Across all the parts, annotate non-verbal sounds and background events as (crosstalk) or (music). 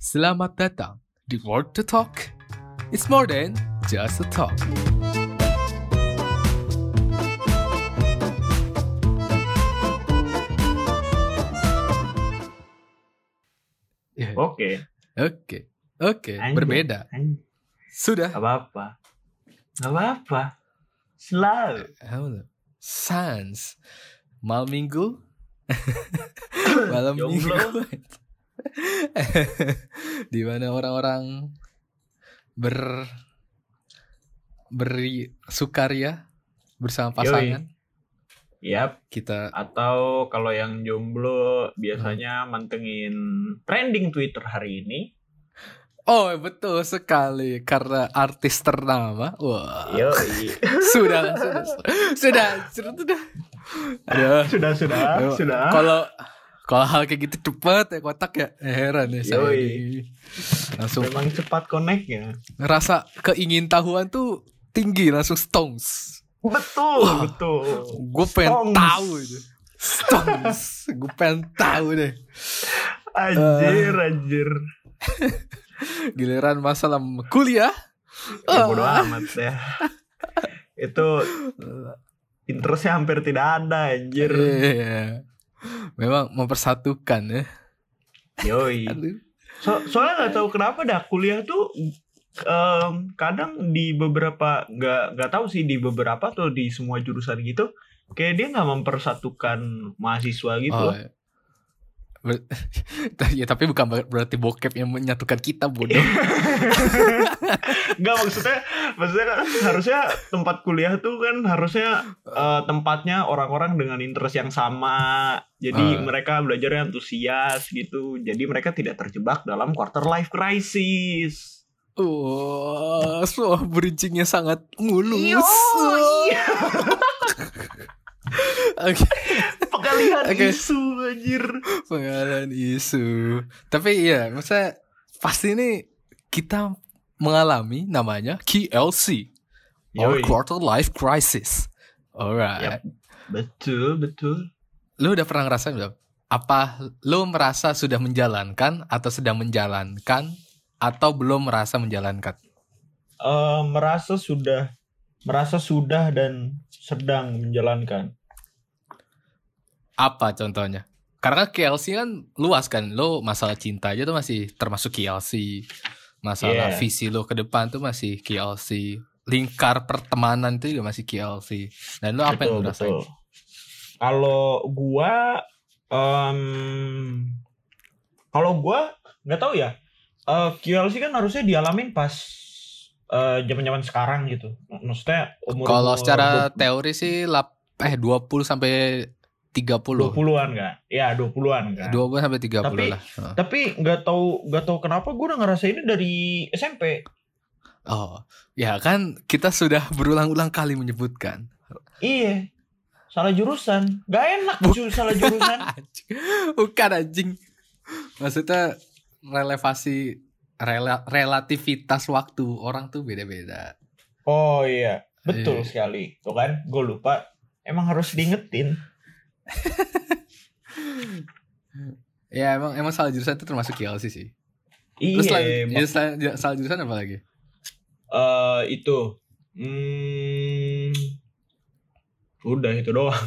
Selamat datang di Word to Talk. It's more than just a talk. Ya, Oke. Oke, oke, berbeda. Anjing. Sudah. Gak apa-apa. Gak apa-apa. Selalu. Sans. Malam minggu. (coughs) Malam minggu. (laughs) Di mana orang-orang ber beri sukaria bersama pasangan. Yap. Kita Atau kalau yang jomblo biasanya mantengin trending Twitter hari ini. Oh, betul sekali karena artis ternama. Wah. Yo, (laughs) Sudah, sudah, sudah, sudah, sudah. Aduh. sudah sudah Ayo, sudah. Kalau kalau hal kayak gitu cepet ya kotak ya Eh, heran ya saya Yoi. ini. Langsung Memang cepat connect-nya. ngerasa keingin tahuan tuh tinggi langsung stones. Betul, Wah. betul. Gue pengen Stones. tahu itu. Stones. Gue pengen tahu deh. Anjir, Eh. anjir. (laughs) Giliran masalah kuliah. Ya, bodo Ah. amat ya. Itu (laughs) interestnya hampir tidak ada, anjir. Iya. Memang mempersatukan ya. Yoi. (laughs) So- soalnya nggak tahu kenapa dah kuliah tuh em, kadang di beberapa nggak nggak tahu sih di beberapa atau di semua jurusan gitu kayak dia nggak mempersatukan mahasiswa gitu Oh, iya. Ber- (laughs) ya tapi bukan ber- berarti bokep yang menyatukan kita bodoh. (laughs) Nggak maksudnya maksudnya kan harusnya tempat kuliah tuh kan harusnya eh, tempatnya orang-orang dengan interest yang sama. Jadi Ah. mereka belajarnya antusias gitu. Jadi mereka tidak terjebak dalam quarter life crisis. Wah, so bridgingnya sangat mulus. Yo, iya. (laughs) Oke, Pengalihan Oke. isu anjir. pengalaman isu. Tapi iya, maksudnya pasti ini kita mengalami namanya KLC, or Yoi. Quarter Life Crisis. Alright. Yap. Betul, betul. Lu udah pernah ngerasain belum? Apa lu merasa sudah menjalankan atau sedang menjalankan atau belum merasa menjalankan? Eh, merasa sudah merasa sudah dan sedang menjalankan. Apa contohnya? Karena KLC kan luas kan, lo masalah cinta aja tuh masih termasuk KLC. Masalah Yeah. visi lo ke depan tuh masih KLC. Lingkar pertemanan itu juga masih KLC. Dan lo apa yang lo rasain? Kalau gua em kalau gua nggak tahu ya. Eh QLC kan harusnya dialamin pas eh, zaman-zaman sekarang gitu. Maksudnya umur Kalau secara teori sih lap, eh 20 sampai 30. 20-an kan? Ya, 20-an kan. 20 sampai 30 Tapi- lah. Tapi nggak tahu nggak tahu kenapa gua udah ngerasainnya dari SMP. Oh, ya kan kita sudah berulang-ulang kali menyebutkan. Iya. Salah jurusan. Gak enak Bu- cu, salah jurusan. (laughs) Bukan anjing. Maksudnya relevasi rela- relativitas waktu orang tuh beda-beda. Oh iya, betul Iya. sekali. Tuh kan, gue lupa. Emang harus diingetin. (laughs) Ya emang emang salah jurusan itu termasuk KLC sih. Terus Iya, selain, mak- ya, selain- ya, salah jurusan apa lagi? eh, itu. Hmm, udah itu doang.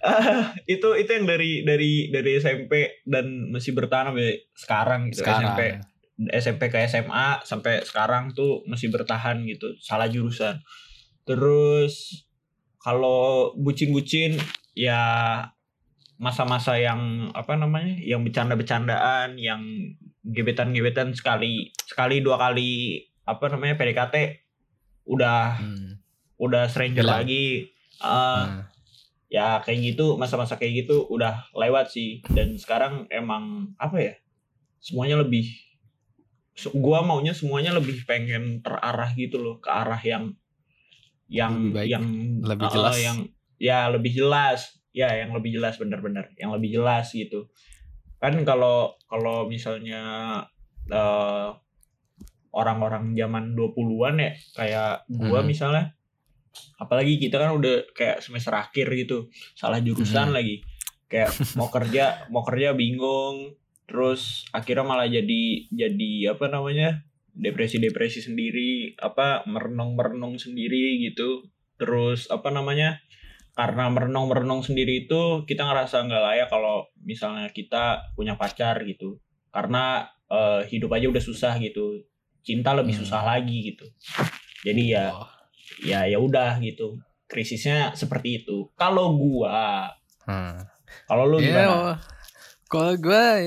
Ah, (laughs) itu itu yang dari dari dari SMP dan masih bertahan sampai sekarang gitu. Sekarang. SMP SMP ke SMA sampai sekarang tuh masih bertahan gitu. Salah jurusan. Terus kalau bucin-bucin ya masa-masa yang apa namanya? yang bercanda-bercandaan, yang gebetan-gebetan sekali sekali dua kali apa namanya PDKT udah Hmm. udah stranger lagi. Eh, Nah, ya kayak gitu masa-masa kayak gitu udah lewat sih dan sekarang emang apa ya semuanya lebih gua maunya semuanya lebih pengen terarah gitu loh ke arah yang yang Lebih baik, yang lebih jelas. yang ya lebih jelas. Ya yang lebih jelas bener-bener yang lebih jelas gitu. Kan kalau kalau misalnya eh, orang-orang zaman 20-an ya kayak gua Mhm. misalnya apalagi kita kan udah kayak semester akhir gitu salah jurusan Mhm. lagi. Kayak mau kerja mau kerja bingung terus akhirnya malah jadi jadi apa namanya depresi-depresi sendiri apa merenung-merenung sendiri gitu. Terus apa namanya karena merenung-merenung sendiri itu kita ngerasa nggak layak kalau misalnya kita punya pacar gitu karena eh, hidup aja udah susah gitu cinta lebih Hmm. susah lagi gitu jadi ya Oh. ya ya udah gitu krisisnya seperti itu kalau gua Hmm. kalau lu Ya, gimana oh. kalau gue (laughs)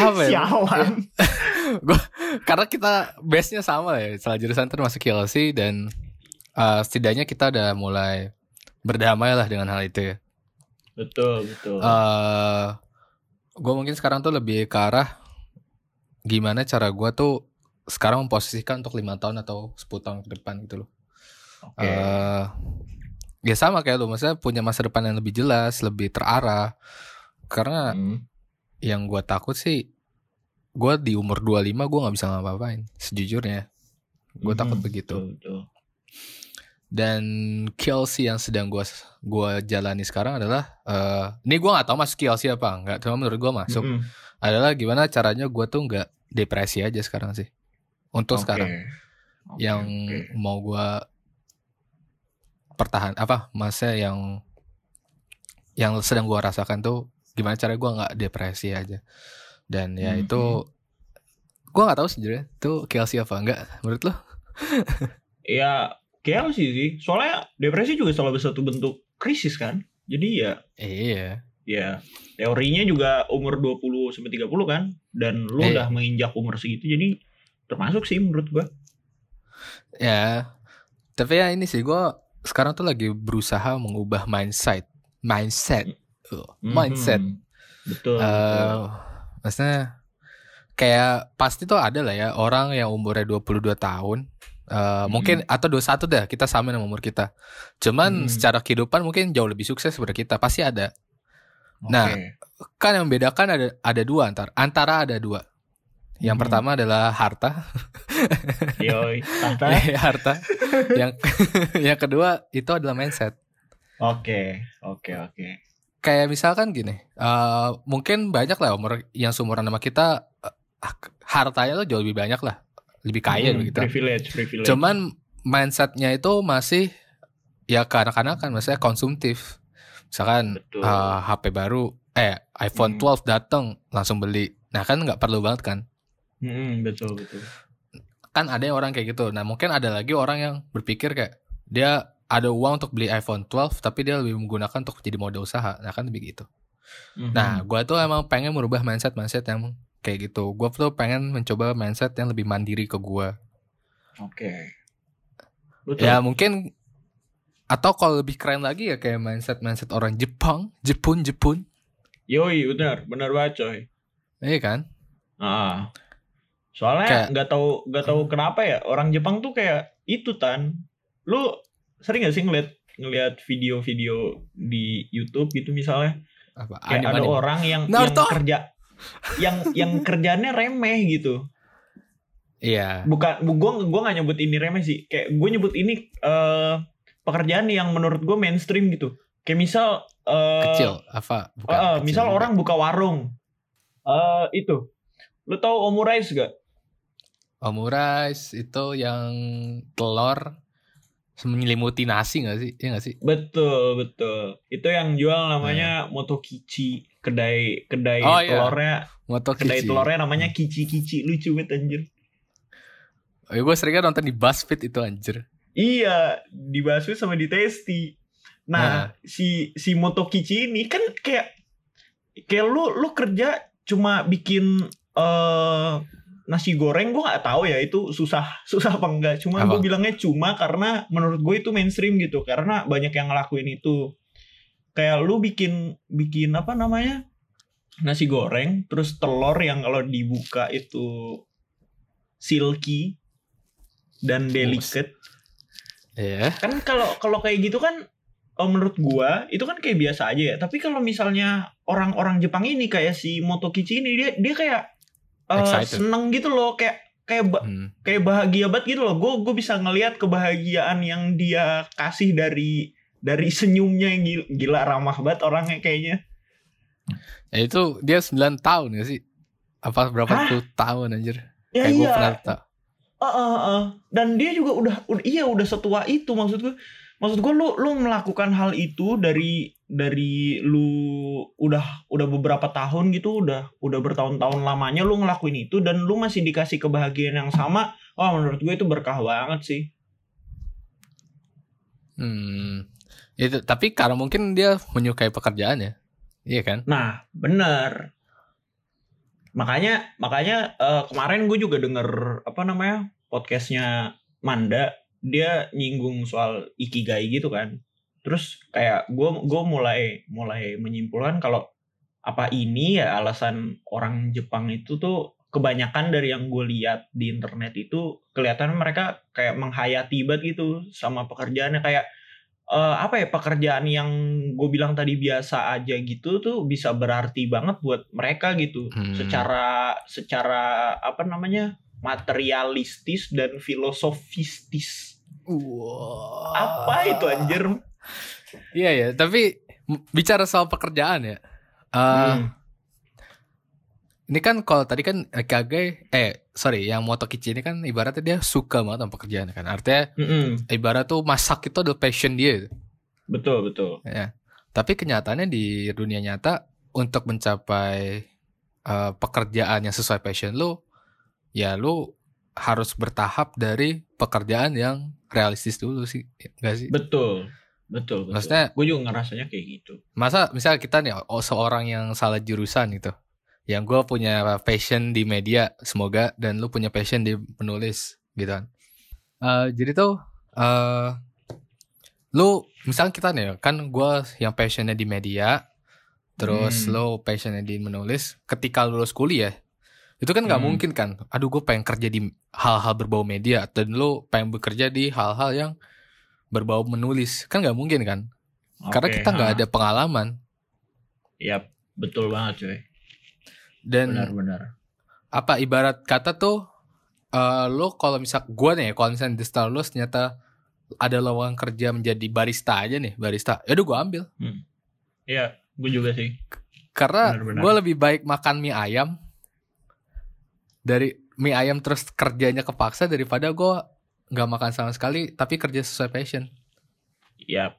apa ya? Sialan. Karena kita base-nya sama ya, salah jurusan termasuk KLC dan uh, setidaknya kita udah mulai berdamai lah dengan hal itu ya. betul betul Uh, gue mungkin sekarang tuh lebih ke arah gimana cara gue tuh sekarang memposisikan untuk lima tahun atau 10 tahun ke depan gitu loh. oke eh ya sama kayak lu, maksudnya punya masa depan yang lebih jelas, lebih terarah. Karena Hmm. yang gue takut sih, gue di umur 25 gue nggak bisa ngapa-ngapain, sejujurnya. Gue takut Mhm, begitu. betul, betul. Dan KLC yang sedang gue gua jalani sekarang adalah, eh ini gue nggak tahu masuk KLC apa nggak, cuma menurut gue masuk. Mhm. Adalah gimana caranya gue tuh nggak depresi aja sekarang sih. Untuk Oke. sekarang Oke, yang oke. mau gue pertahan apa masa yang yang sedang gue rasakan tuh gimana cara gue nggak depresi aja dan ya Hmm, itu gue nggak tahu sebenarnya itu KLC apa enggak menurut lo? (laughs) Ya kayak sih. Soalnya depresi juga salah satu bentuk krisis kan? Jadi ya iya. Ya teorinya juga umur 20 sampai 30 kan? Dan lu Iya. udah menginjak umur segitu jadi termasuk sih menurut gua. Ya tapi ya ini sih gue sekarang tuh lagi berusaha mengubah mindset. Mindset. Uh, mindset. Mhm. betul, Eh, betul. Maksudnya kayak pasti tuh ada lah ya orang yang umurnya 22 tahun eh, mungkin atau 21 dah kita sama sama umur kita. Cuman Hmm. secara kehidupan mungkin jauh lebih sukses daripada kita, pasti ada. nah, Oke. Kan yang membedakan ada ada dua antar antara ada dua. Yang Hmm. pertama adalah harta, (laughs) Yoi, tahta. (laughs) harta. yang (laughs) yang kedua itu adalah mindset. Oke, oke, oke. Kayak misalkan gini, eh mungkin banyak lah umur yang seumuran sama kita eh, hartanya tuh jauh lebih banyak lah, lebih kaya Hmm, kita. Privilege, privilege. Cuman mindsetnya itu masih ya kanak-kanak kan maksudnya konsumtif. Misalkan Betul. eh, HP baru, eh iPhone Hmm. 12 datang langsung beli. Nah kan nggak perlu banget kan? Mm-mm, betul, betul. Kan ada yang orang kayak gitu. Nah mungkin ada lagi orang yang berpikir kayak dia ada uang untuk beli iPhone 12 tapi dia lebih menggunakan untuk jadi mode usaha. Nah kan lebih gitu. Mhm. Nah gua tuh emang pengen merubah mindset mindset yang kayak gitu. Gua tuh pengen mencoba mindset yang lebih mandiri ke gua. Oke. Betul. Ya mungkin atau kalau lebih keren lagi ya kayak mindset mindset orang Jepang, Jepun, Jepun, Yoi, benar, benar banget coy. iya kan? Ah. Soalnya nggak tahu nggak tahu kenapa ya orang Jepang tuh kayak itu tan. Lu sering gak sih ngeliat ngeliat video-video di YouTube gitu misalnya Apa? kayak Anime, ada anime. orang yang yang Naruto. kerja yang yang kerjanya remeh gitu. Iya. Bukan gua gua nggak nyebut ini remeh sih. Kayak gue nyebut ini eh pekerjaan yang menurut gue mainstream gitu. Kayak misal eh Kecil apa? Bukan. eh, kecil misal juga. orang buka warung. Eh itu. Lu tahu omurice gak? Omurice itu yang telur menyelimuti nasi gak sih? Iya gak sih? Betul, betul. Itu yang jual namanya Motokichi. Kedai kedai Oh, iya. telurnya Moto kedai Kichi. telurnya namanya Kici-Kici. Lucu banget anjir. Oh, gue sering kan nonton di BuzzFeed itu anjir. Iya, di Baswi sama di Testi. Nah, si si Motokichi ini kan kayak kayak lu lu kerja cuma bikin eh nasi goreng gue nggak tahu ya itu susah (laughs) susah apa enggak. Cuma gue bilangnya cuma karena menurut gue itu mainstream gitu karena banyak yang ngelakuin itu. Kayak lu bikin bikin apa namanya nasi goreng terus telur yang kalau dibuka itu silky dan delicate. Iya. kan kalau kalau kayak gitu kan oh, menurut gua itu kan kayak biasa aja ya. Tapi kalau misalnya orang-orang Jepang ini kayak si Motokichi ini dia dia kayak eh, Excited. seneng gitu loh kayak kayak ba- Hmm. kayak bahagia banget gitu loh gue gue bisa ngelihat kebahagiaan yang dia kasih dari dari (laughs) senyumnya yang gila, gila ramah banget orangnya kayaknya Ya itu dia 9 tahun gak sih? Apa berapa Hah? puluh tahun anjir? ya Kayak gue iya pernah tau. Ah, ah, ah. dan dia juga udah, udah iya udah setua itu maksud gue maksud gue lu lu melakukan hal itu dari dari lu udah udah beberapa tahun gitu udah udah bertahun-tahun lamanya lu ngelakuin itu dan lu masih dikasih kebahagiaan yang sama wah menurut gue itu berkah banget sih Hmm. Itu tapi karena mungkin dia menyukai pekerjaannya. Iya kan? Nah, bener. Makanya, makanya eh, kemarin gue juga denger apa namanya podcastnya Manda, dia nyinggung soal ikigai gitu kan. Terus kayak gue gue mulai mulai menyimpulkan kalau apa ini ya alasan orang Jepang itu tuh kebanyakan dari yang gue lihat di internet itu kelihatan mereka kayak menghayati banget gitu sama pekerjaannya kayak eh, apa ya pekerjaan yang gue bilang tadi biasa aja gitu tuh bisa berarti banget buat mereka gitu Hmm. secara secara apa namanya materialistis dan filosofistis Wah. apa itu anjir Iya ya, tapi m- bicara soal pekerjaan ya. eh, Hmm. Ini kan kalau tadi kan Kage, eh sorry, yang Motokichi ini kan ibaratnya dia suka banget sama pekerjaan kan. Artinya Mm-mm. ibarat tuh masak itu adalah passion dia. betul betul Ya. Tapi kenyataannya di dunia nyata untuk mencapai eh, pekerjaan yang sesuai passion lu, ya lu harus bertahap dari pekerjaan yang realistis dulu sih, enggak sih? betul betul betul Maksudnya- gue juga ngerasanya kayak gitu Masa misalnya kita nih oh, seorang yang salah jurusan gitu. Yang gue punya passion di media semoga dan lu punya passion di menulis gitu kan. Eh, jadi tuh eh lu misalnya kita nih kan gue yang passionnya di media terus Hmm. lu passionnya di menulis ketika lulus kuliah itu kan nggak Hmm. mungkin kan? Aduh gue pengen kerja di hal-hal berbau media dan lu pengen bekerja di hal-hal yang berbau menulis. Kan nggak mungkin kan? Karena Oke, kita nggak ada pengalaman. Ya betul banget cuy. Dan benar-benar apa ibarat kata tuh eh lo kalau misal gua nih kalau misalnya di Star Wars ternyata ada lowongan kerja menjadi barista aja nih barista ya udah gua ambil. Iya, gue juga sih. Karena gua lebih baik makan mie ayam dari mie ayam terus kerjanya kepaksa daripada gua nggak makan sama sekali tapi kerja sesuai passion. Ya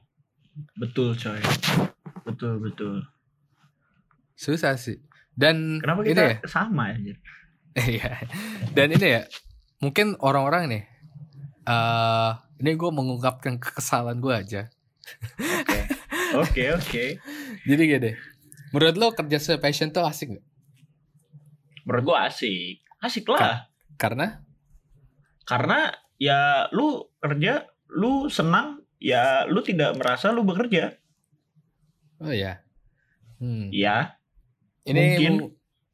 betul coy. Betul betul. Susah sih. Dan kenapa ini kita ya? sama aja (laughs) Iya. Dan ini ya, mungkin orang-orang nih, eh ini gue mengungkapkan kekesalan gue aja. oke. Oke (laughs) Jadi gini, menurut lo kerja sesuai passion tuh asik gak? menurut gue asik asik lah Karena karena ya lu kerja lu senang ya lu tidak merasa lu bekerja oh ya, hmm. ya ini mungkin.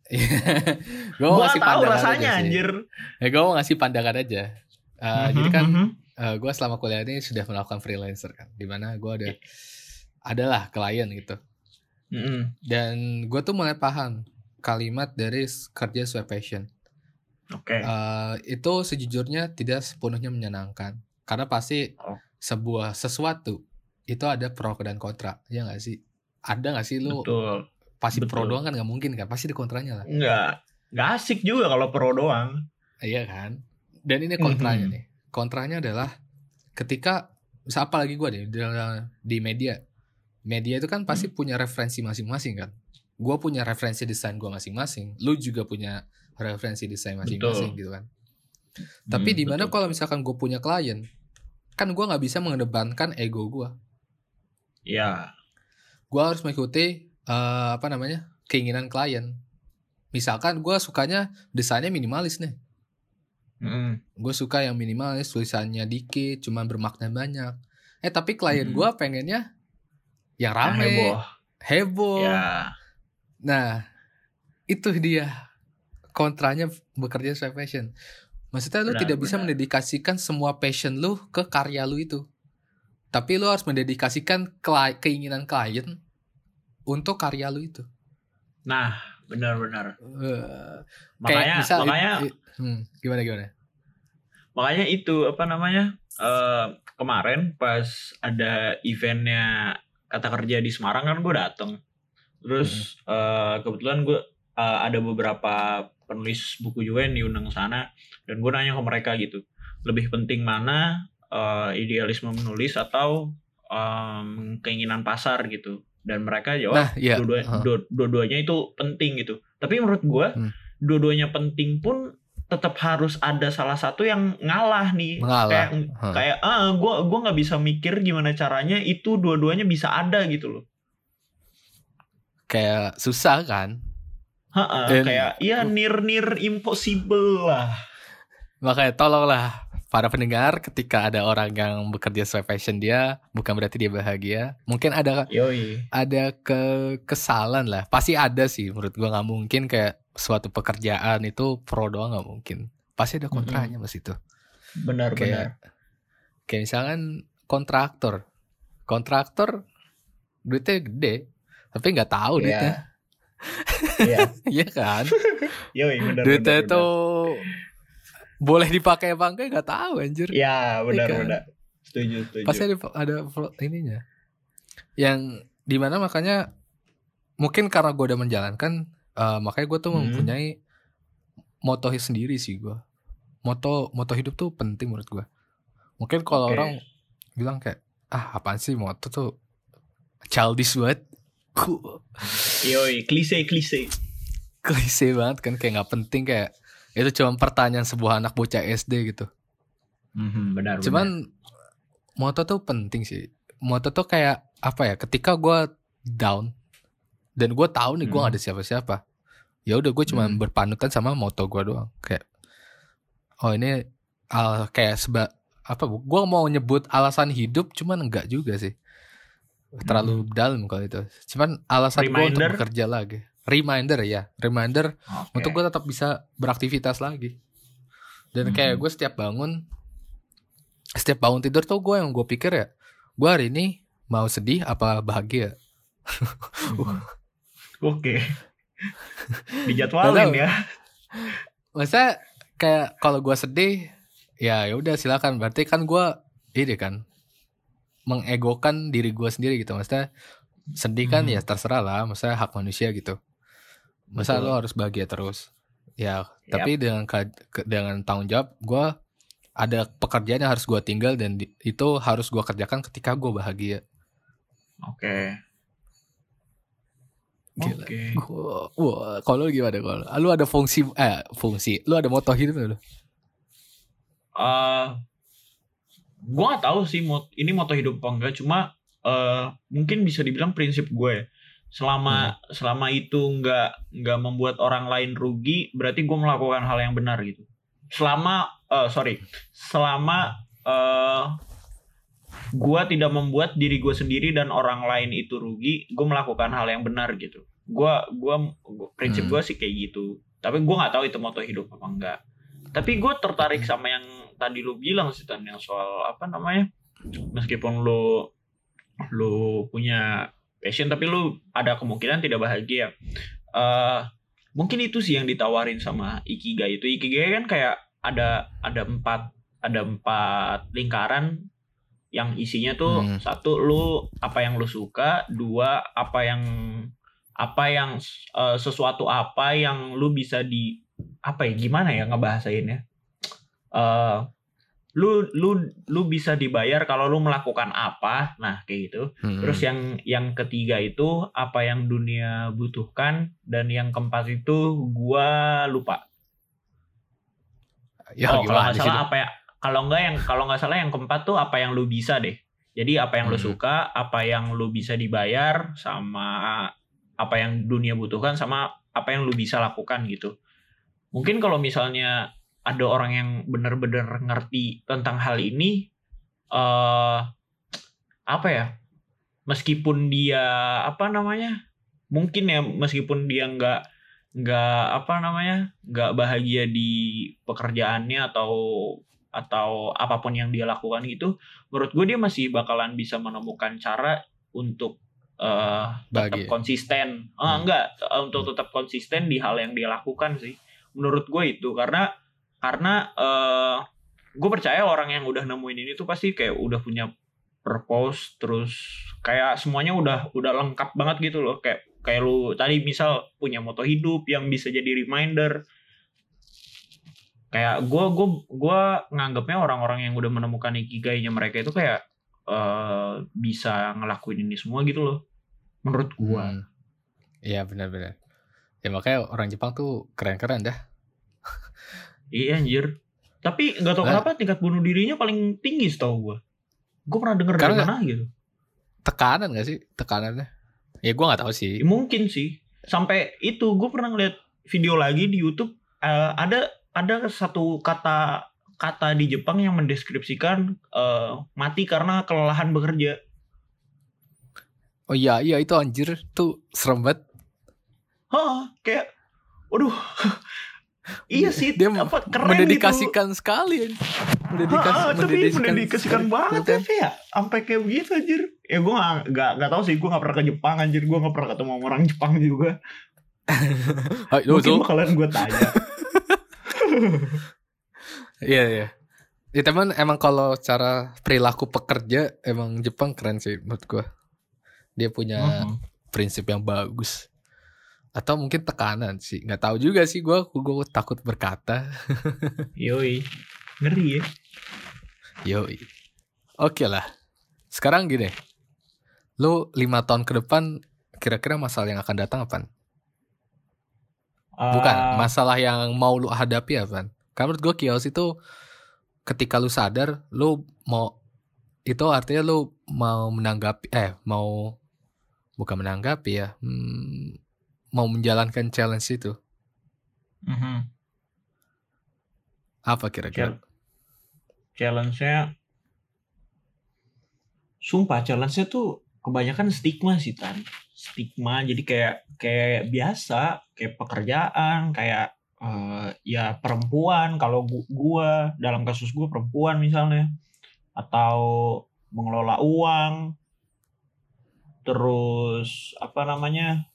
(laughs) gue mau gua ngasih tahu pandangan rasanya aja sih. anjir Ya, gue mau ngasih pandangan aja. Eh, Mhm, Jadi kan mhm. gue selama kuliah ini sudah melakukan freelancer kan, di mana gue ada adalah klien gitu. Mhm. Dan gue tuh mulai paham kalimat dari kerja sesuai passion. Oke. Eh, itu sejujurnya tidak sepenuhnya menyenangkan. Karena pasti Oh. sebuah sesuatu itu ada pro dan kontra ya nggak sih? Ada nggak sih lu betul. pasti pro betul. doang kan? Nggak mungkin kan? Pasti di kontranya lah. Nggak nggak asik juga kalau pro doang. Iya kan? Dan ini kontranya Mhm. nih. Kontranya adalah ketika misal apalagi gue nih di, di media. Media itu kan Hmm. pasti punya referensi masing-masing kan? Gue punya referensi desain gue masing-masing lu juga punya referensi desain masing-masing gitu kan Tapi Hmm, di mana kalau misalkan gue punya klien, kan gue nggak bisa mengedepankan ego gue. ya Gue harus mengikuti eh, apa namanya keinginan klien. Misalkan gue sukanya desainnya minimalis nih. Mhm. Gue suka yang minimalis, tulisannya dikit, cuman bermakna banyak. Eh tapi klien Hmm. gue pengennya yang rame, heboh heboh. ya Nah itu dia kontranya bekerja sesuai passion. Maksudnya lu Benar, tidak bisa benar. mendedikasikan semua passion lu ke karya lu itu. Tapi lu harus mendedikasikan keinginan klien untuk karya lu itu. nah benar-benar Eh, kayak makanya misal- makanya hmm, gimana gimana? makanya itu apa namanya eh kemarin pas ada eventnya kata kerja di Semarang kan gue dateng terus eh, kebetulan gue eh, ada beberapa penulis buku juga yang diundang ke sana dan gue nanya ke mereka gitu lebih penting mana eh, idealisme menulis atau em, keinginan pasar gitu dan mereka jawab Nah, iya. dua-dua- Heeh. dua- dua-duanya itu penting gitu. Tapi menurut gua Hmm. dua-duanya penting pun tetap harus ada salah satu yang ngalah nih. Mengalah. Kayak Heeh. kayak ah gua gua nggak bisa mikir gimana caranya itu dua-duanya bisa ada gitu loh. Kayak susah kan? Heeh, Dan- kayak ya near near impossible lah. Makanya tolonglah para pendengar ketika ada orang yang bekerja sesuai passion dia, bukan berarti dia bahagia. Mungkin ada Yoi. ada ke kesalahan lah. Pasti ada sih menurut gua nggak mungkin kayak suatu pekerjaan itu pro doang nggak mungkin. Pasti ada kontranya mas itu. Benar benar. Kayak kayak misalkan kontraktor. Kontraktor duitnya gede, tapi nggak tahu Iya. duitnya. Iya. (laughs) Iya kan? Yoi benar. duitnya benar, itu boleh dipakai apa enggak nggak tahu anjir. benar. Ya benar Iya kan? benar. Setuju setuju. Pasti ada ada ininya. Yang di mana makanya mungkin karena gue udah menjalankan, eh, makanya gue tuh Hmm. mempunyai moto sendiri sih gue. Moto moto hidup tuh penting menurut gue. Mungkin kalau Oke. orang bilang kayak ah apaan sih moto tuh childish banget. Ku- Yoi klise klise. klise banget kan kayak nggak penting kayak itu cuma pertanyaan sebuah anak bocah SD gitu. Mhm, benar. benar. Cuman moto tuh penting sih. Moto tuh kayak apa ya? Ketika gue down dan gue tahu nih gue Hmm. gak ada siapa-siapa, ya udah gue cuma Hmm. berpanutan sama moto gue doang. Kayak oh ini al kayak seba apa? Gue mau nyebut alasan hidup, cuman enggak juga sih. Terlalu dalam kalau itu. Cuman alasan gue untuk Hmm. Reminder? bekerja lagi. Reminder ya, reminder Oke. untuk gue tetap bisa beraktivitas lagi dan Mhm. kayak gue setiap bangun setiap bangun tidur tuh gue yang gue pikir ya gue hari ini mau sedih apa bahagia Mhm. (laughs) Oke. (laughs) Dijadwalin Tahu. ya. masa kayak kalau gue sedih ya ya udah silakan berarti kan gue ini kan mengegokan diri gue sendiri gitu maksudnya sedih kan Mhm. ya terserah lah maksudnya hak manusia gitu masa Betul. lo harus bahagia terus ya tapi dengan dengan tanggung jawab gue ada pekerjaan yang harus gue tinggal dan di- itu harus gue kerjakan ketika gue bahagia Oke. Gila. Oke. Gua- wah kalau lu gimana kalau lu? lu ada fungsi eh fungsi lu ada moto hidup lu Eh, gua nggak tahu sih ini moto hidup apa enggak. Cuma eh mungkin bisa dibilang prinsip gue. ya. Selama selama itu nggak nggak membuat orang lain rugi, berarti gue melakukan hal yang benar gitu. Selama eh sorry, selama eh gue tidak membuat diri gue sendiri dan orang lain itu rugi, gue melakukan hal yang benar gitu. Gua gua gua- prinsip Hmm. gue sih kayak gitu. Tapi gue nggak tahu itu moto hidup apa enggak. Tapi gue tertarik sama yang tadi lu bilang sih Tan yang soal apa namanya? Meskipun lu lu punya passion tapi lu ada kemungkinan tidak bahagia. eh mungkin itu sih yang ditawarin sama ikigai itu. Ikigai kan kayak ada ada empat ada empat lingkaran yang isinya tuh Hmm. satu lu apa yang lu suka, dua apa yang apa yang eh, sesuatu apa yang lu bisa di apa ya gimana ya ngebahasainnya eh lu lu lu bisa dibayar kalau lu melakukan apa. Nah kayak gitu. Hmm. terus yang yang ketiga itu apa yang dunia butuhkan dan yang keempat itu gua lupa. Ya oh kalau nggak salah apa ya kalau nggak yang kalau nggak salah yang keempat tuh apa yang lu bisa deh. Jadi apa yang lu Hmm. suka apa yang lu bisa dibayar sama apa yang dunia butuhkan sama apa yang lu bisa lakukan gitu. Mungkin kalau misalnya ada orang yang benar-benar ngerti tentang hal ini eh apa ya meskipun dia apa namanya mungkin ya meskipun dia nggak nggak apa namanya nggak bahagia di pekerjaannya atau atau apa pun yang dia lakukan gitu menurut gue dia masih bakalan bisa menemukan cara untuk eh tetap Bahagia. konsisten ah Hmm. enggak untuk tetap konsisten di hal yang dia lakukan sih menurut gue itu karena karena eh gue percaya orang yang udah nemuin ini tuh pasti kayak udah punya purpose terus kayak semuanya udah udah lengkap banget gitu loh kayak kayak lu tadi misal punya moto hidup yang bisa jadi reminder kayak gue gue gue nganggapnya orang-orang yang udah menemukan ikigainya mereka itu kayak uh, bisa ngelakuin ini semua gitu loh menurut gue Hmm. Iya benar-benar. Ya makanya orang Jepang tuh keren-keren dah. Iya anjir tapi nggak tahu Nah. kenapa tingkat bunuh dirinya paling tinggi setahu gue gue pernah denger dari Karena- mana gitu Tekanan gak sih tekanannya? Ya gue nggak tahu sih. Ya, mungkin sih sampai itu gue pernah ngeliat video lagi di YouTube eh, ada ada satu kata kata di Jepang yang mendeskripsikan eh, mati karena kelelahan bekerja Oh iya iya itu anjir tuh serem banget. Hah, kayak waduh (laughs) iya sih Dia apa keren mendedikasikan sekali. gitu. Mendedikasi, Ah, tapi mendedikasikan banget ya kayak sampai kayak begitu anjir ya gue gak, gak, gak tahu sih gue gak pernah ke Jepang anjir gue gak pernah ketemu orang Jepang juga (laughs) Hai, mungkin bakalan gue tanya (laughs) Iya iya. Ya teman emang kalau cara perilaku pekerja emang Jepang keren sih menurut gua. Dia punya Mhm. prinsip yang bagus. Atau mungkin tekanan sih. nggak tahu juga sih gua gua takut berkata. (laughs) yoi ngeri ya Yoi. Oke lah. Sekarang gini. Lu lima tahun ke depan kira-kira masalah yang akan datang apa? Bukan, Ah, masalah yang mau lu hadapi apa? Karena menurut gue kios itu ketika lu sadar lu mau itu artinya lu mau menanggapi eh mau bukan menanggapi ya hmm, mau menjalankan challenge itu mhm. apa kira-kira? challenge-nya sumpah challenge-nya tuh kebanyakan stigma sih tan stigma jadi kayak kayak biasa kayak pekerjaan kayak eh, ya perempuan kalau gu- gua dalam kasus gua perempuan misalnya atau mengelola uang terus apa namanya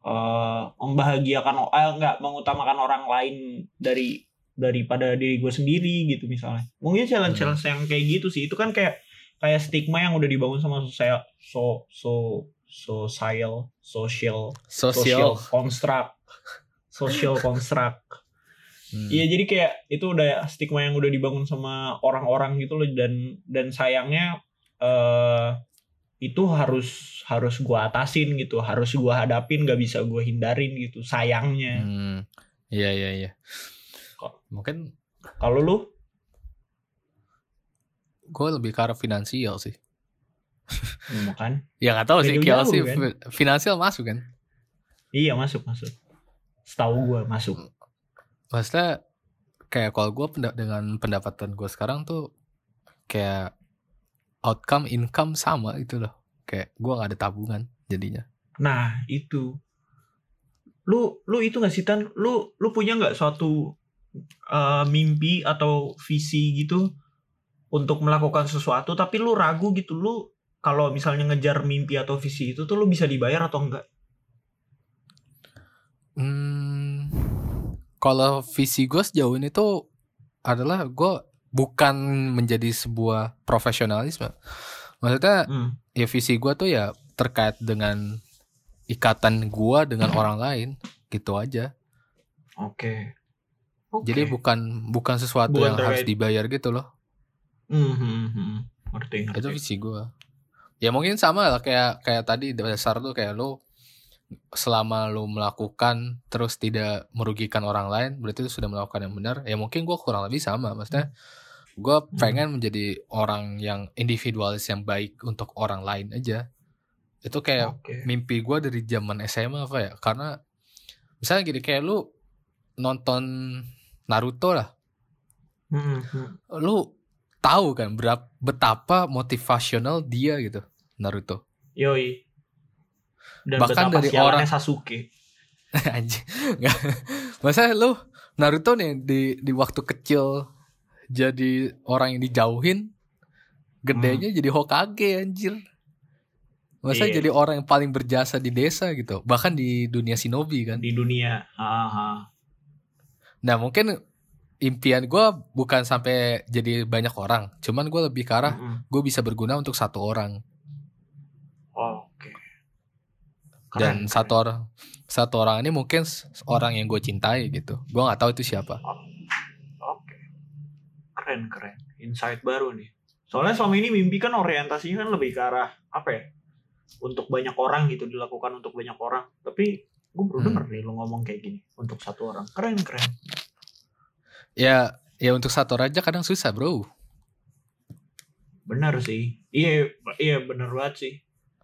eh membahagiakan o- eh, enggak mengutamakan orang lain dari daripada diri gue sendiri gitu misalnya. Mungkin challenge challenge yang kayak gitu sih. Itu kan kayak kayak stigma yang udah dibangun sama sosial so so social social social. Sosial. construct. Social construct. Hmm. Iya jadi kayak itu udah stigma yang udah dibangun sama orang-orang gitu loh. Dan dan sayangnya eh itu harus harus gua atasin gitu harus gua hadapin gak bisa gua hindarin gitu sayangnya Hmm. Iya iya iya. Kok- Mungkin kalau lu gue lebih ke arah finansial sih. hmm, kan (laughs) Ya nggak tahu sih jauh, sih kan? fi- finansial masuk kan. iya masuk masuk setahu gua masuk Maksudnya kayak kalau gue dengan pendapatan gue sekarang tuh kayak outcome income sama itu loh. Kayak gue nggak ada tabungan jadinya. nah itu lu lu itu nggak sih tan lu lu punya nggak suatu eh, mimpi atau visi gitu untuk melakukan sesuatu tapi lu ragu gitu lu kalau misalnya ngejar mimpi atau visi itu tuh lu bisa dibayar atau enggak Hmm, kalau visi gue sejauh ini tuh adalah gue bukan menjadi sebuah profesionalisme. Maksudnya hmm. ya visi gue tuh ya terkait dengan ikatan gue dengan orang lain gitu aja. oke Oke. Jadi bukan bukan sesuatu Bukan yang harus terkait- dibayar gitu loh. Hmm, hmm, hmm. ngerti ngerti Itu visi gue. Ya mungkin sama lah kayak kayak tadi dasar tuh kayak lu selama lu melakukan terus tidak merugikan orang lain berarti itu sudah melakukan yang benar. Ya mungkin gue kurang lebih sama. Maksudnya gue pengen menjadi orang yang individualis yang baik untuk orang lain aja. Itu kayak oke. mimpi gue dari zaman SMA apa ya. Karena misalnya gini kayak lu nonton Naruto lah. Hmm, hmm. lu tahu kan berapa betapa motivasional dia gitu Naruto. Yoi. Dan Bahkan dari orang- Sasuke. (laughs) Anjing. Masa lu Naruto nih di di waktu kecil jadi orang yang dijauhin gedenya jadi Hokage anjir masa Iya. jadi orang yang paling berjasa di desa gitu bahkan di dunia shinobi kan di dunia ah, ah. Nah mungkin impian gue bukan sampai jadi banyak orang cuman gue lebih ke arah Mm-mm. gue bisa berguna untuk satu orang Oh, oke. dan Keren, satu orang satu orang ini mungkin orang yang gue cintai gitu gue nggak tahu itu siapa Oke. Keren keren. Insight baru nih. Soalnya selama ini mimpi kan orientasinya kan lebih ke arah apa ya? Untuk banyak orang gitu dilakukan untuk banyak orang. Tapi gue baru Hmm. denger nih lu ngomong kayak gini untuk satu orang. Keren keren. ya ya untuk satu orang aja kadang susah bro Benar sih. Iya iya bener banget sih.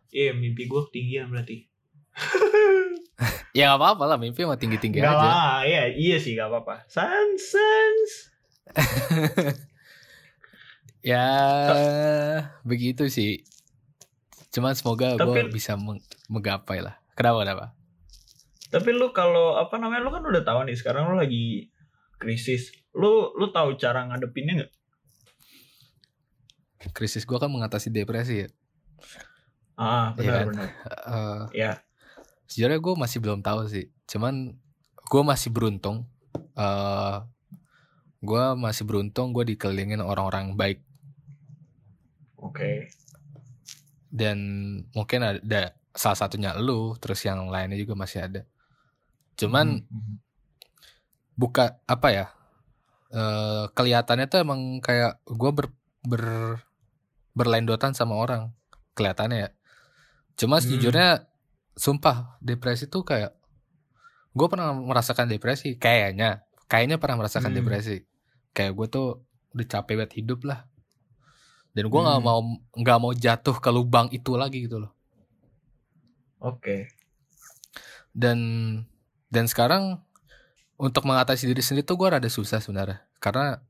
Iya mimpi gue ketinggian berarti. (laughs) ya nggak apa-apa lah mimpi mah tinggi tinggi Gak aja lah, iya iya sih gak apa-apa. Sans sans. (laughs) ya begitu sih cuman semoga gue bisa meng- menggapai lah kenapa kenapa Tapi lu kalau apa namanya lu kan udah tahu nih sekarang lu lagi krisis. Lu lu tahu cara ngadepinnya nggak? krisis gue kan mengatasi depresi ya Ah Iya benar kan? benar. (laughs) Eh, Ya. sejujurnya gue masih belum tahu sih cuman gue masih beruntung eh gue masih beruntung gue dikelilingin orang-orang baik Oke. dan mungkin ada salah satunya lu terus yang lainnya juga masih ada cuman Hmm. buka apa ya eh kelihatannya tuh emang kayak gue ber, ber berlendotan sama orang kelihatannya ya cuma Hmm. sejujurnya sumpah depresi tuh kayak gue pernah merasakan depresi kayaknya kayaknya pernah merasakan Hmm. depresi kayak gue tuh udah capek banget hidup lah dan gue nggak Hmm. mau nggak mau jatuh ke lubang itu lagi gitu loh Oke. dan dan sekarang untuk mengatasi diri sendiri tuh gue rada susah sebenarnya karena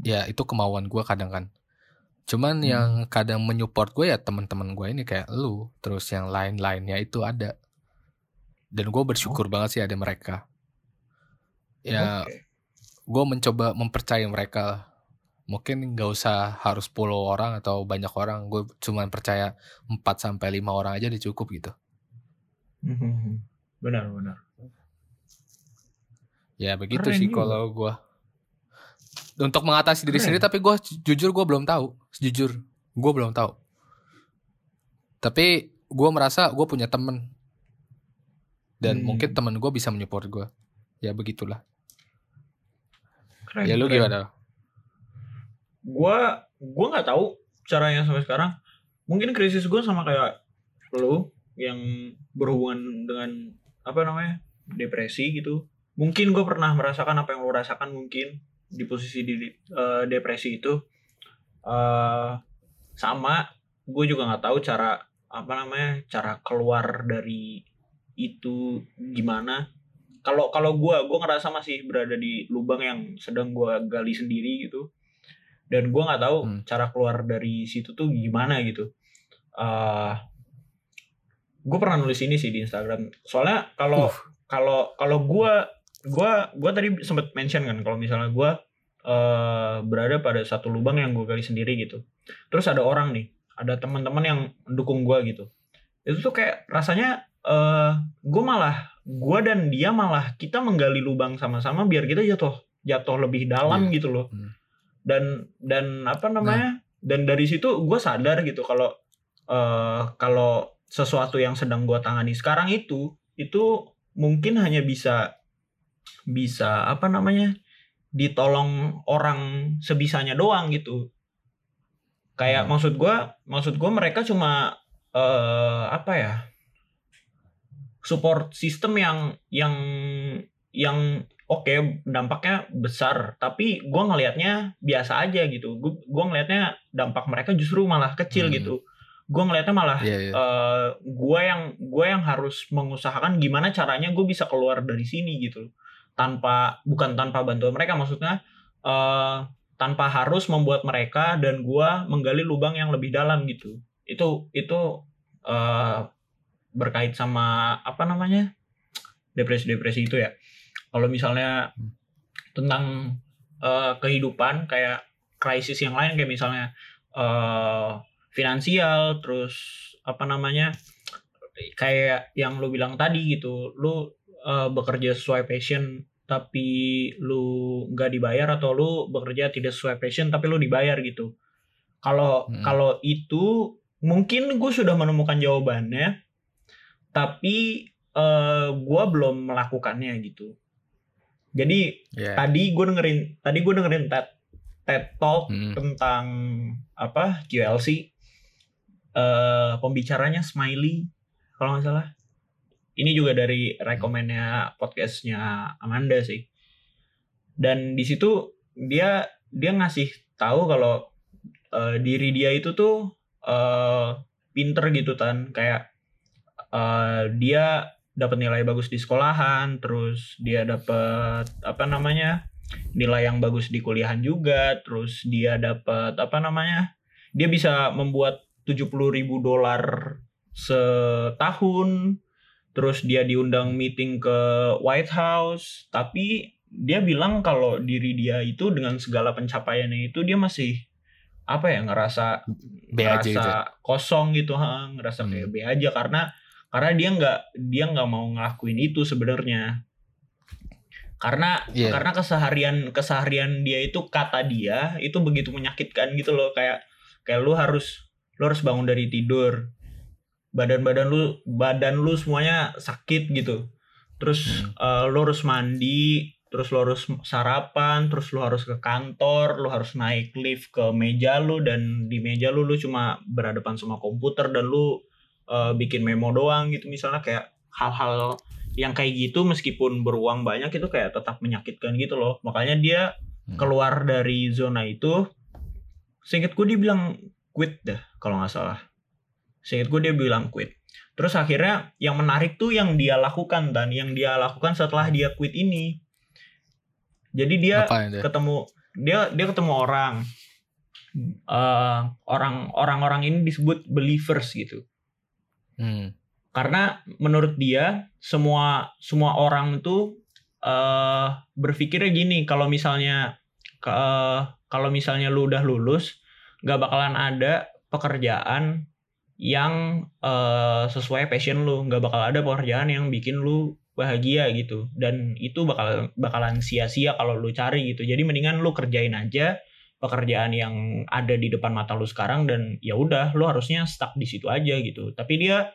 ya itu kemauan gue kadang kan cuman Hmm. yang kadang menyupport gue ya teman-teman gue ini kayak lu terus yang lain-lainnya itu ada dan gue bersyukur banget sih ada mereka ya Oke. Gue mencoba mempercayai mereka mungkin nggak usah harus 10 orang atau banyak orang gue cuman percaya 4 sampai lima orang aja udah cukup gitu. (laughs) Benar benar. Ya begitu Keren sih juga. kalau gua untuk mengatasi diri Keren. sendiri tapi gua jujur gua belum tahu, jujur gua belum tahu. Tapi gua merasa gua punya temen dan Hmm. mungkin temen gua bisa menyupport gua. Ya begitulah. Keren. ya lu keren. gimana? Gua gua nggak tahu caranya sampai sekarang. Mungkin krisis gue sama kayak lu yang berhubungan dengan apa namanya depresi gitu. Mungkin gue pernah merasakan apa yang lo rasakan mungkin di posisi di eh, depresi itu. eh sama gue juga nggak tahu cara apa namanya cara keluar dari itu gimana kalau kalau gue gue ngerasa masih berada di lubang yang sedang gue gali sendiri gitu. Dan gue nggak tahu Hmm. cara keluar dari situ tuh gimana gitu. Eh gue pernah nulis ini sih di Instagram. Soalnya kalau Uh. kalau kalau gue gue gue tadi sempat mention kan kalau misalnya gue eh berada pada satu lubang yang gue gali sendiri gitu. Terus ada orang nih ada teman-teman yang mendukung gue gitu. Itu tuh kayak rasanya eh gue malah gue dan dia malah kita menggali lubang sama-sama biar kita jatuh jatuh lebih dalam gitu loh. Hmm. dan dan apa namanya? Dan dari situ gue sadar gitu kalau eh kalau sesuatu yang sedang gue tangani sekarang itu itu mungkin hanya bisa bisa apa namanya? Ditolong orang sebisanya doang gitu. Kayak Hmm. maksud gue maksud gue mereka cuma eh apa ya support system yang yang yang oke dampaknya besar. Tapi gue ngelihatnya biasa aja gitu. Gue gue ngelihatnya dampak mereka justru malah kecil Hmm. gitu. Gue ngelihatnya malah Iya, iya. eh gue yang gue yang harus mengusahakan gimana caranya gue bisa keluar dari sini gitu. Tanpa bukan tanpa bantuan mereka maksudnya eh tanpa harus membuat mereka dan gue menggali lubang yang lebih dalam gitu. Itu itu eh berkait sama apa namanya depresi-depresi itu ya kalau misalnya tentang eh, kehidupan kayak krisis yang lain kayak misalnya eh finansial terus apa namanya kayak yang lu bilang tadi gitu lu eh, bekerja sesuai passion tapi lu nggak dibayar atau lu bekerja tidak sesuai passion tapi lu dibayar gitu. Kalau Hmm. kalau itu mungkin gue sudah menemukan jawabannya, tapi eh gue belum melakukannya gitu. Jadi Ya. tadi gue dengerin tadi gue dengerin TED TED Talk Hmm. tentang apa QLC eh pembicaranya Smiley kalau nggak salah ini juga dari rekomennya podcastnya Amanda sih dan di situ dia dia ngasih tahu kalau eh, diri dia itu tuh eh pinter gitu kan kayak eh, dia dapat nilai bagus di sekolahan terus dia dapat apa namanya nilai yang bagus di kuliahan juga terus dia dapat apa namanya dia bisa membuat 70.000 ribu dolar setahun terus dia diundang meeting ke White House tapi dia bilang kalau diri dia itu dengan segala pencapaiannya itu dia masih apa ya ngerasa B aja ngerasa gitu. kosong gitu ha ngerasa Hmm. kayak B aja karena karena dia nggak dia nggak mau ngelakuin itu sebenarnya. Karena Iya. karena keseharian keseharian dia itu kata dia itu begitu menyakitkan gitu loh. Kayak kayak lu harus lu harus bangun dari tidur. Badan-badan lu badan lu semuanya sakit gitu. Terus eh, lu harus mandi terus lu harus sarapan terus lu harus ke kantor lu harus naik lift ke meja lu dan di meja lu lu cuma berhadapan sama komputer dan lu eh, bikin memo doang gitu. Misalnya kayak hal-hal yang kayak gitu meskipun beruang banyak itu kayak tetap menyakitkan gitu loh. Makanya dia Hmm. keluar dari zona itu seinget gue dia bilang quit dah kalau nggak salah. Seinget gue dia bilang quit. Terus akhirnya yang menarik tuh yang dia lakukan dan yang dia lakukan setelah dia quit ini. Jadi dia ketemu dia dia ketemu orang. Eh, orang orang-orang ini disebut believers gitu Hmm. karena menurut dia semua semua orang itu eh berpikirnya gini kalau misalnya ke kalau misalnya lu udah lulus nggak bakalan ada pekerjaan yang eh, sesuai passion lu. Nggak bakal ada pekerjaan yang bikin lu bahagia gitu. Dan itu bakal bakalan sia-sia kalau lu cari gitu. Jadi mendingan lu kerjain aja pekerjaan yang ada di depan mata lu sekarang dan ya udah lu harusnya stuck di situ aja gitu tapi dia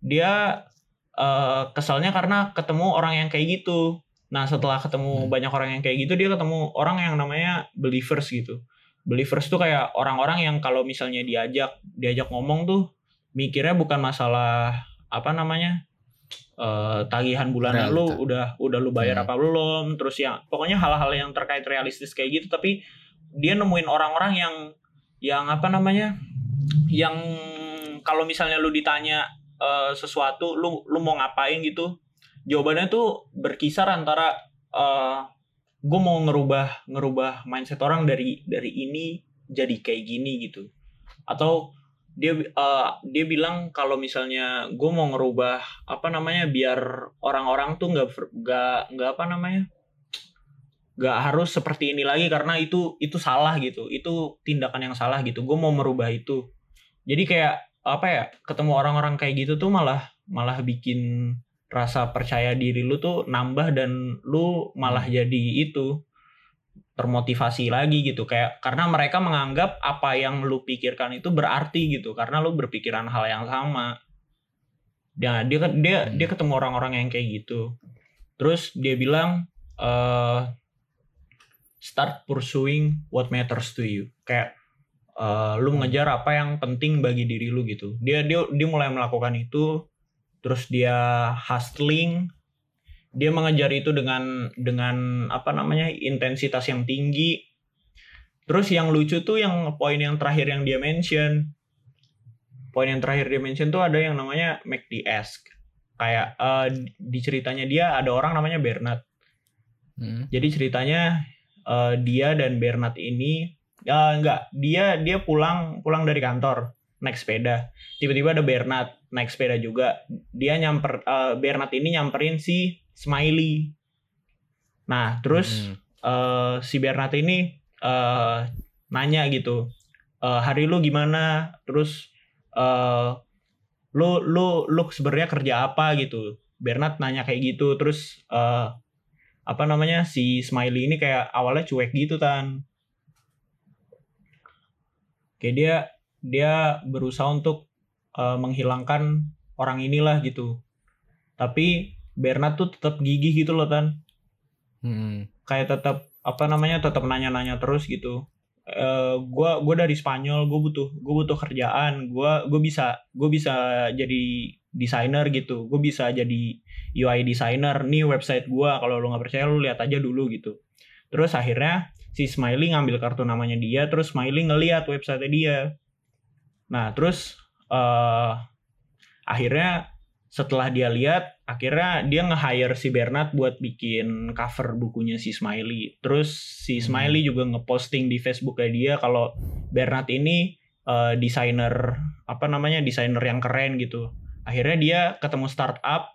dia eh, kesalnya karena ketemu orang yang kayak gitu nah setelah ketemu Hmm. banyak orang yang kayak gitu dia ketemu orang yang namanya believers gitu believers tuh kayak orang-orang yang kalau misalnya diajak diajak ngomong tuh mikirnya bukan masalah apa namanya eh, tagihan bulanan lu Realita. udah udah lu bayar Hmm. apa belum terus ya pokoknya hal-hal yang terkait realistis kayak gitu tapi dia nemuin orang-orang yang yang apa namanya yang kalau misalnya lu ditanya eh, sesuatu lu lu mau ngapain gitu jawabannya tuh berkisar antara eh gue mau ngerubah ngerubah mindset orang dari dari ini jadi kayak gini gitu. Atau dia eh, dia bilang kalau misalnya gue mau ngerubah apa namanya biar orang-orang tuh nggak nggak nggak apa namanya nggak harus seperti ini lagi karena itu itu salah gitu. Itu tindakan yang salah gitu. Gue mau merubah itu. Jadi kayak apa ya ketemu orang-orang kayak gitu tuh malah malah bikin rasa percaya diri lu tuh nambah dan lu malah jadi itu termotivasi lagi gitu. Kayak karena mereka menganggap apa yang lu pikirkan itu berarti gitu. Karena lu berpikiran hal yang sama. Dia dia dia Hmm. dia ketemu orang-orang yang kayak gitu. Terus dia bilang eh start pursuing what matters to you. Kayak eh, lu mengejar apa yang penting bagi diri lu gitu. Dia dia dia mulai melakukan itu terus dia hustling. Dia mengejar itu dengan dengan apa namanya intensitas yang tinggi. Terus yang lucu tuh yang poin yang terakhir yang dia mention. Poin yang terakhir dia mention tuh ada yang namanya McD-esque kayak eh, di ceritanya dia ada orang namanya Bernard. Hmm. jadi ceritanya eh, dia dan Bernard ini ya enggak dia dia pulang pulang dari kantor naik sepeda. Tiba-tiba ada Bernard naik sepeda juga. Dia nyamper eh, Bernard ini nyamperin si Smiley. Nah terus Hmm. eh, si Bernard ini eh, nanya gitu "Eh, hari lu gimana? Terus eh lu lu lu sebenarnya kerja apa gitu? Bernard nanya kayak gitu terus eh apa namanya si Smiley ini kayak awalnya cuek gitu tan. Kayak dia dia berusaha untuk uh, menghilangkan orang inilah gitu. Tapi Bernard tuh tetap gigih gitu loh tan. Hmm. kayak tetap apa namanya tetap nanya-nanya terus gitu. Eh gua gua dari Spanyol gue butuh gue butuh kerjaan gua gue bisa gue bisa jadi desainer gitu. Gue bisa jadi UI designer. Nih website gua kalau lu nggak percaya lu lihat aja dulu gitu. Terus akhirnya si Smiley ngambil kartu namanya dia terus Smiley ngeliat website dia. Nah terus eh akhirnya setelah dia lihat akhirnya dia nge-hire si Bernard buat bikin cover bukunya si Smiley. Terus si Smiley juga ngeposting di Facebook dia kalau Bernard ini eh, desainer apa namanya desainer yang keren gitu akhirnya dia ketemu startup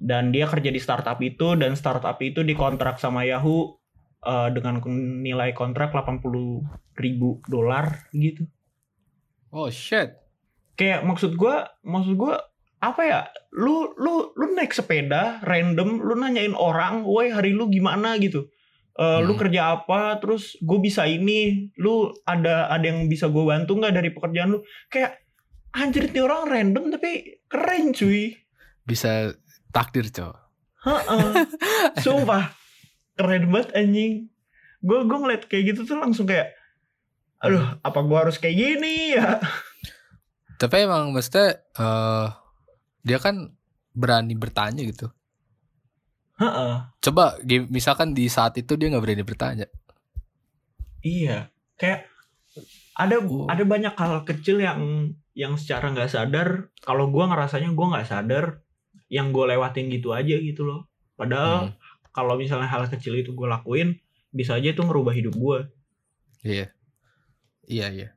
dan dia kerja di startup itu dan startup itu dikontrak sama Yahoo eh, dengan nilai kontrak 80 ribu dolar gitu. Oh shit. kayak maksud gua maksud gua apa ya? Lu lu lu naik sepeda random lu nanyain orang woi hari lu gimana? gitu. Lu Hmm. kerja apa? Terus gue bisa ini lu ada ada yang bisa gue bantu nggak dari pekerjaan lu? Kayak anjir nih orang random tapi keren cuy Bisa takdir. Heeh. (laughs) sumpah keren banget anjing gue gue ngeliat kayak gitu tuh langsung kayak aduh apa gua harus kayak gini ya Tapi emang maksudnya eh dia kan berani bertanya gitu. Heeh. Coba misalkan di saat itu dia nggak berani bertanya. Iya, kayak ada Oh. ada banyak hal kecil yang yang secara nggak sadar. Kalau gua ngerasanya gua nggak sadar, yang gue lewatin gitu aja gitu loh. Padahal Hmm. kalau misalnya hal kecil itu gue lakuin, bisa aja itu ngerubah hidup gua. Iya. Iya, iya.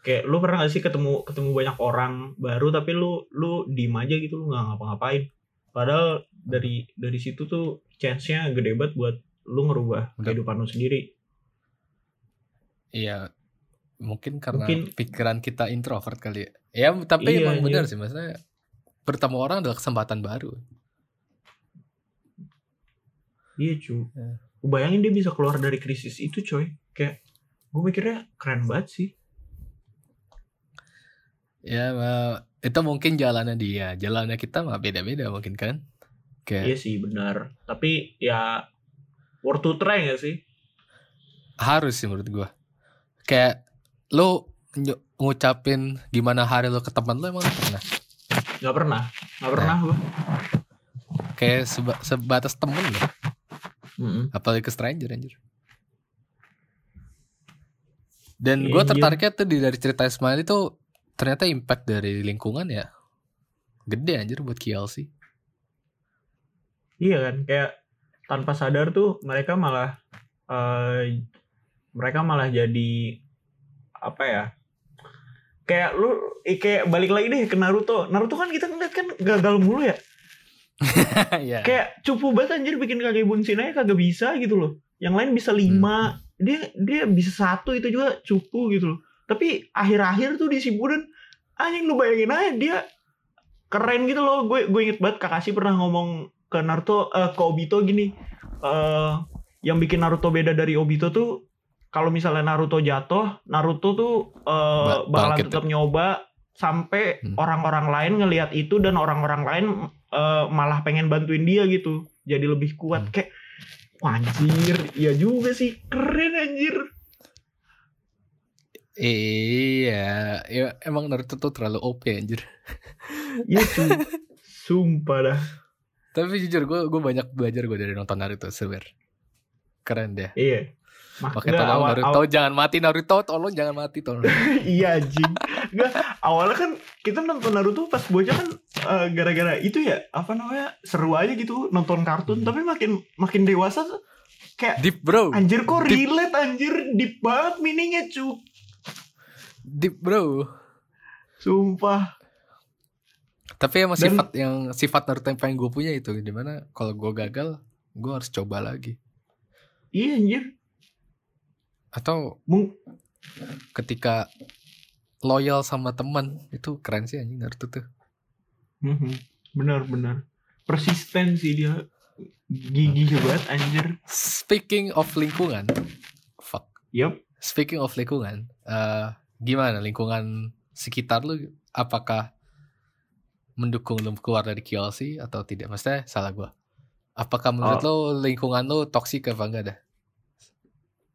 Kayak lu pernah gak sih ketemu ketemu banyak orang baru tapi lu lu diem aja gitu lu nggak ngapa-ngapain. Padahal dari dari situ tuh chance-nya gede banget buat lu ngerubah kehidupan lu sendiri. Iya. Mungkin karena Mungkin- pikiran kita introvert kali ya. Ya, tapi Iya, emang iya. benar sih maksudnya bertemu orang adalah kesempatan baru. Iya cuy. Ya. Gue bayangin dia bisa keluar dari krisis itu coy. Kayak gue mikirnya keren banget sih. Ya, eh, itu mungkin jalannya dia, jalannya kita mah beda-beda mungkin kan. Kayak Iya sih benar. Tapi ya worth to try gak sih? harus sih menurut gua. Kayak lu nyu- ngucapin gimana hari lu ke teman lu emang lu pernah? Gak pernah. Gak pernah gue. Kayak seba- sebatas temen loh, apalagi ke stranger anjir. Dan Iya, gua iya. tertariknya tuh dari cerita Ismail itu ternyata impact dari lingkungan ya gede anjir buat KLC. Iya kan. Kayak tanpa sadar tuh mereka malah eh, mereka malah jadi apa ya? Kayak lu kayak balik lagi deh ke Naruto. Naruto kan kita ngeliat kan gagal mulu ya. (laughs) Iya. kayak cupu banget anjir bikin kage bunsin aja kagak bisa gitu loh yang lain bisa lima dia dia bisa satu itu juga cupu gitu loh tapi akhir-akhir tuh di Shippuden anjing lu bayangin aja dia keren gitu loh gue gue inget banget Kakashi pernah ngomong ke Naruto eh, ke Obito gini eh yang bikin Naruto beda dari Obito tuh kalau misalnya Naruto jatuh Naruto tuh Ba- bakalan bangkit. tetap nyoba sampai Hmm. orang-orang lain ngelihat itu dan orang-orang lain eh, malah pengen bantuin dia gitu jadi lebih kuat Hmm. kayak anjir iya juga sih keren anjir Iya, ya, emang Naruto tuh terlalu OP anjir. (laughs) iya cuy sumpah dah Tapi jujur gue gue banyak belajar gue dari nonton Naruto seber. Keren deh. iya Nggak, tolong awal- Naruto awal- jangan mati Naruto, tolong jangan mati tolong. (laughs) iya anjing Nggak, awalnya kan kita nonton Naruto pas bocah kan eh, gara-gara itu ya apa namanya seru aja gitu nonton kartun Hmm. tapi makin makin dewasa tuh kayak Deep bro, anjir kok Deep. relate anjir deep banget meaningnya cu deep bro. sumpah Tapi emang Dan- sifat yang sifat Naruto yang pengen gue punya itu di mana kalau gue gagal, gue harus coba lagi. iya anjir Atau Mung ketika loyal sama teman itu keren sih anjing Naruto tuh. Mhm. benar benar persisten sih dia Gigi banget anjir. Speaking of lingkungan, fuck. Yup. Speaking of lingkungan, eh gimana lingkungan sekitar lu? Apakah mendukung lu keluar dari QLC atau tidak? Maksudnya salah gua. Apakah menurut lo lingkungan lu toksik apa enggak dah?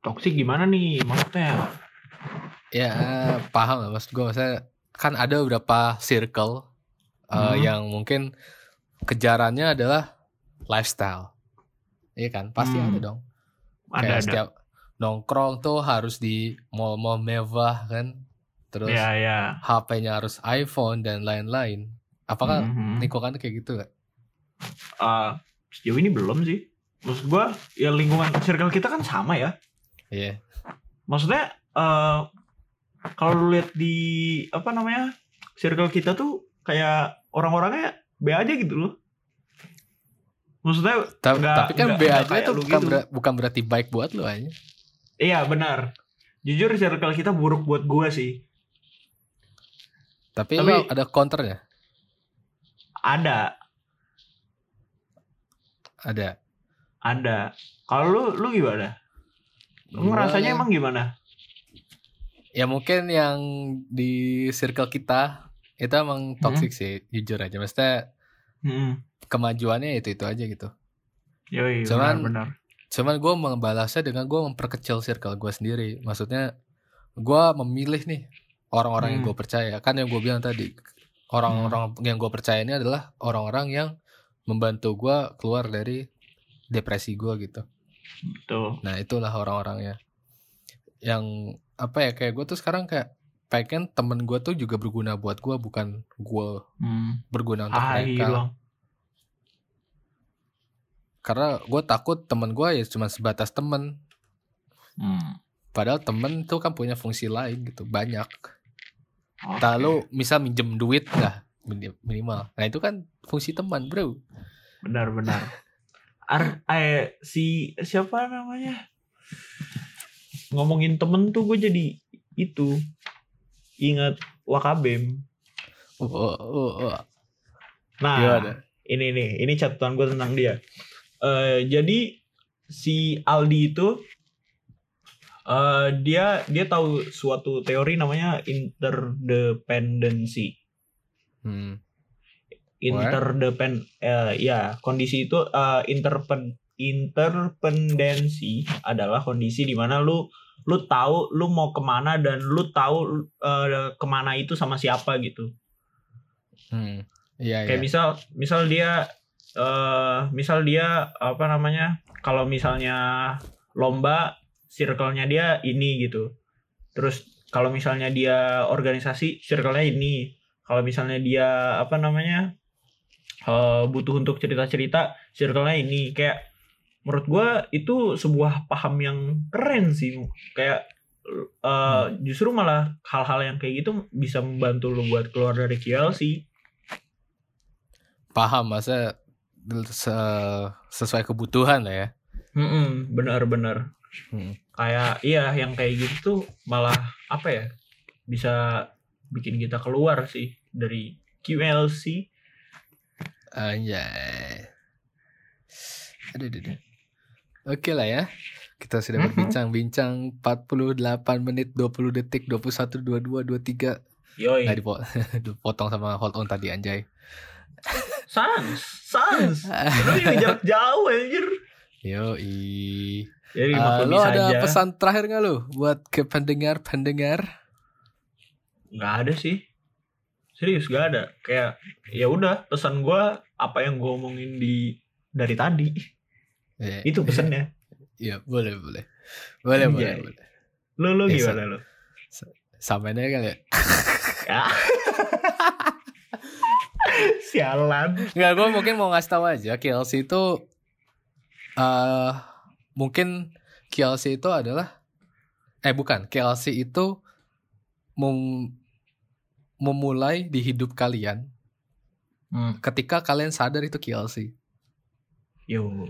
Toxic gimana nih maksudnya? Ya paham lah maksud gue maksudnya kan ada beberapa circle uh, Hmm. yang mungkin kejarannya adalah lifestyle. Iya kan? Pasti Hmm. ada dong. Ada Kayak ada. setiap nongkrong tuh harus di mall-mall mewah kan. Terus Ya ya. HP-nya harus iPhone dan lain-lain. Apakah Mhm. lingkungan kayak gitu gak? Uh, sejauh ini belum sih. Maksud gua ya lingkungan circle kita kan sama ya. Iya. Maksudnya eh kalau lu lihat di apa namanya circle kita tuh kayak orang-orangnya B aja gitu loh. Maksudnya Ta- Nggak- tapi kan nggak- B aja lu bukan, gitu. bera- bukan berarti baik buat lu aja. iya benar. Jujur circle kita buruk buat gua sih. Tapi, Tapi- lu ada counternya. Ada, Ada. ada. Kalau lu lu gimana? Gua- ngerasanya emang gimana? Ya mungkin yang di circle kita itu emang toxic sih, jujur aja. Maksudnya Hmm. kemajuannya itu itu aja gitu. Yoi, Cuman- benar-benar. Cuman gue membalasnya dengan gue memperkecil circle gue sendiri. Maksudnya gue memilih nih orang-orang yang Hmm. gue percaya. Kan yang gue bilang tadi orang-orang yang gue percaya ini adalah orang-orang yang membantu gue keluar dari depresi gue gitu. Tuh. Nah itulah orang-orangnya. Yang apa ya kayak gue tuh sekarang kayak pengen temen gue tuh juga berguna buat gue bukan gue Hmm. berguna untuk mereka. Karena gue takut temen gue ya cuma sebatas temen. Hmm. Padahal temen tuh kan punya fungsi lain gitu banyak. Oke. Entah lu misal minjem duit lah mini- minimal. Nah itu kan fungsi teman bro. Benar-benar. (laughs) Ar eh, si siapa namanya? Ngomongin temen tuh gue jadi itu ingat Wakabem. Oh, oh, oh, oh. Nah, Gimana? ini nih, ini catatan gue tentang dia. Eh jadi si Aldi itu eh dia dia tahu suatu teori namanya interdependency. Hmm. Interdepend eh, ya kondisi itu eh, interpen interpendensi adalah kondisi di mana lu lu tahu lu mau ke mana dan lu tahu eh, ke mana itu sama siapa gitu Hmm. Iya kayak iya. misal misal dia eh misal dia apa namanya kalau misalnya lomba circle-nya dia ini gitu terus kalau misalnya dia organisasi circle-nya ini kalau misalnya dia apa namanya eh, butuh untuk cerita-cerita circle-nya ini. Kayak menurut gua itu sebuah paham yang keren sih. Kayak eh, justru malah hal-hal yang kayak gitu bisa membantu lu buat keluar dari QLC Paham masa se- sesuai kebutuhan lah ya. Mm-mm, benar-benar Hmm. kayak iya yang kayak gitu tuh malah apa ya bisa bikin kita keluar sih dari QLC Anjay. Aduh, aduh, aduh. Oke lah ya. Kita sudah berbincang-bincang 48 menit 20 detik 21 22 23. yoi Nggak dipo- (laughs) dipotong sama hold on tadi anjay. sans sans (laughs) lu yang jarak jauh anjir Yo jadi Eh, maklumi lo ada saja pesan terakhir nggak lo buat ke pendengar pendengar? nggak ada sih serius gak ada kayak ya udah pesan gua apa yang gua omongin di dari tadi Iya, itu pesannya (laughs) Iya boleh boleh boleh boleh Anjay. boleh. lu lu Ya, gimana lu Samain aja kali ya. ya. (laughs) sialan Nggak, gue mungkin mau ngasih tahu aja KLC itu eh mungkin KLC itu adalah eh bukan KLC itu mem- memulai di hidup kalian hmm. ketika kalian sadar itu KLC yo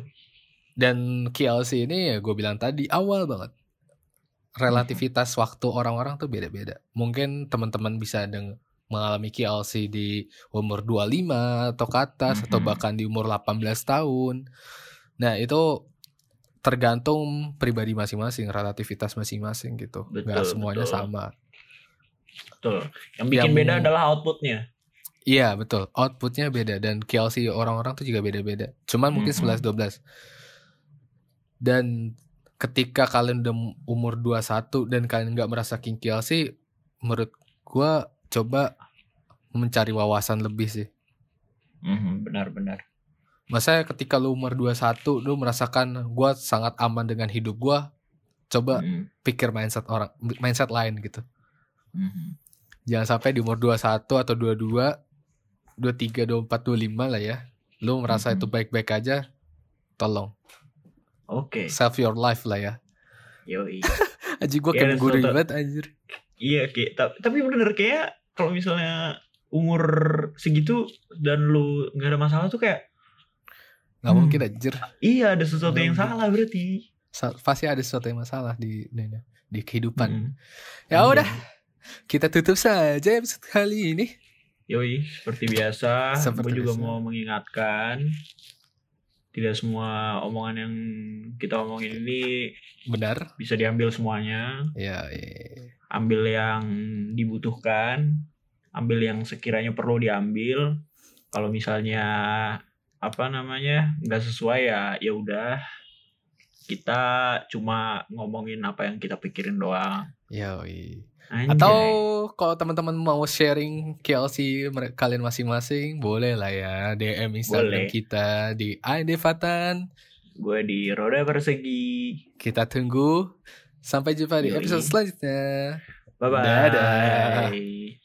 dan KLC ini ya gue bilang tadi awal banget relativitas waktu orang-orang tuh beda-beda mungkin teman-teman bisa deng mengalami KLC di umur 25 atau ke atas atau Mhm. bahkan di umur 18 tahun. Nah, itu tergantung pribadi masing-masing, relativitas masing-masing gitu. Gak Betul, semuanya betul. sama. Betul. Yang bikin Yang- beda adalah outputnya. Iya, betul. Outputnya beda dan KLC orang-orang tuh juga beda-beda. Cuman mungkin Mhm. 11 12. Dan ketika kalian udah umur 21 dan kalian nggak merasa king KLC, menurut gua coba mencari wawasan lebih sih. Mhm, Benar-benar. Masa ketika lu umur 21 lu merasakan gua sangat aman dengan hidup gua, coba Mhm, pikir mindset orang mindset lain gitu. Mhm. Jangan sampai di umur 21 atau 22, 23, 24, 25 lah ya. Lu merasa Mhm. itu baik-baik aja, tolong Oke. save your life lah ya. Yoi. (laughs) Aji gua Iya, kayak sesuatu- banget anjir. Iya, kayak ta- tapi bener kayak kalau misalnya umur segitu dan lu nggak ada masalah tuh kayak Gak Hmm. mungkin anjir. iya ada sesuatu yang Nggak salah berarti. Sa- Pasti ada sesuatu yang masalah di di, di kehidupan. Mhm. Ya udah, kita tutup saja episode kali ini. Yoi, seperti biasa, Seperti gue juga biasa. mau mengingatkan tidak semua omongan yang kita omongin ini Benar? bisa diambil semuanya. Ya, iya. Ambil yang dibutuhkan, ambil yang sekiranya perlu diambil. Kalau misalnya apa namanya nggak sesuai ya ya udah kita cuma ngomongin apa yang kita pikirin doang. Ya, iya. Anjay. Atau kalau teman-teman mau sharing KLC kalian masing-masing, boleh lah ya DM Instagram Boleh. kita di ID Fatan. gue di roda persegi. Kita tunggu. Sampai jumpa di Yoi. episode selanjutnya. Bye bye. Dadah.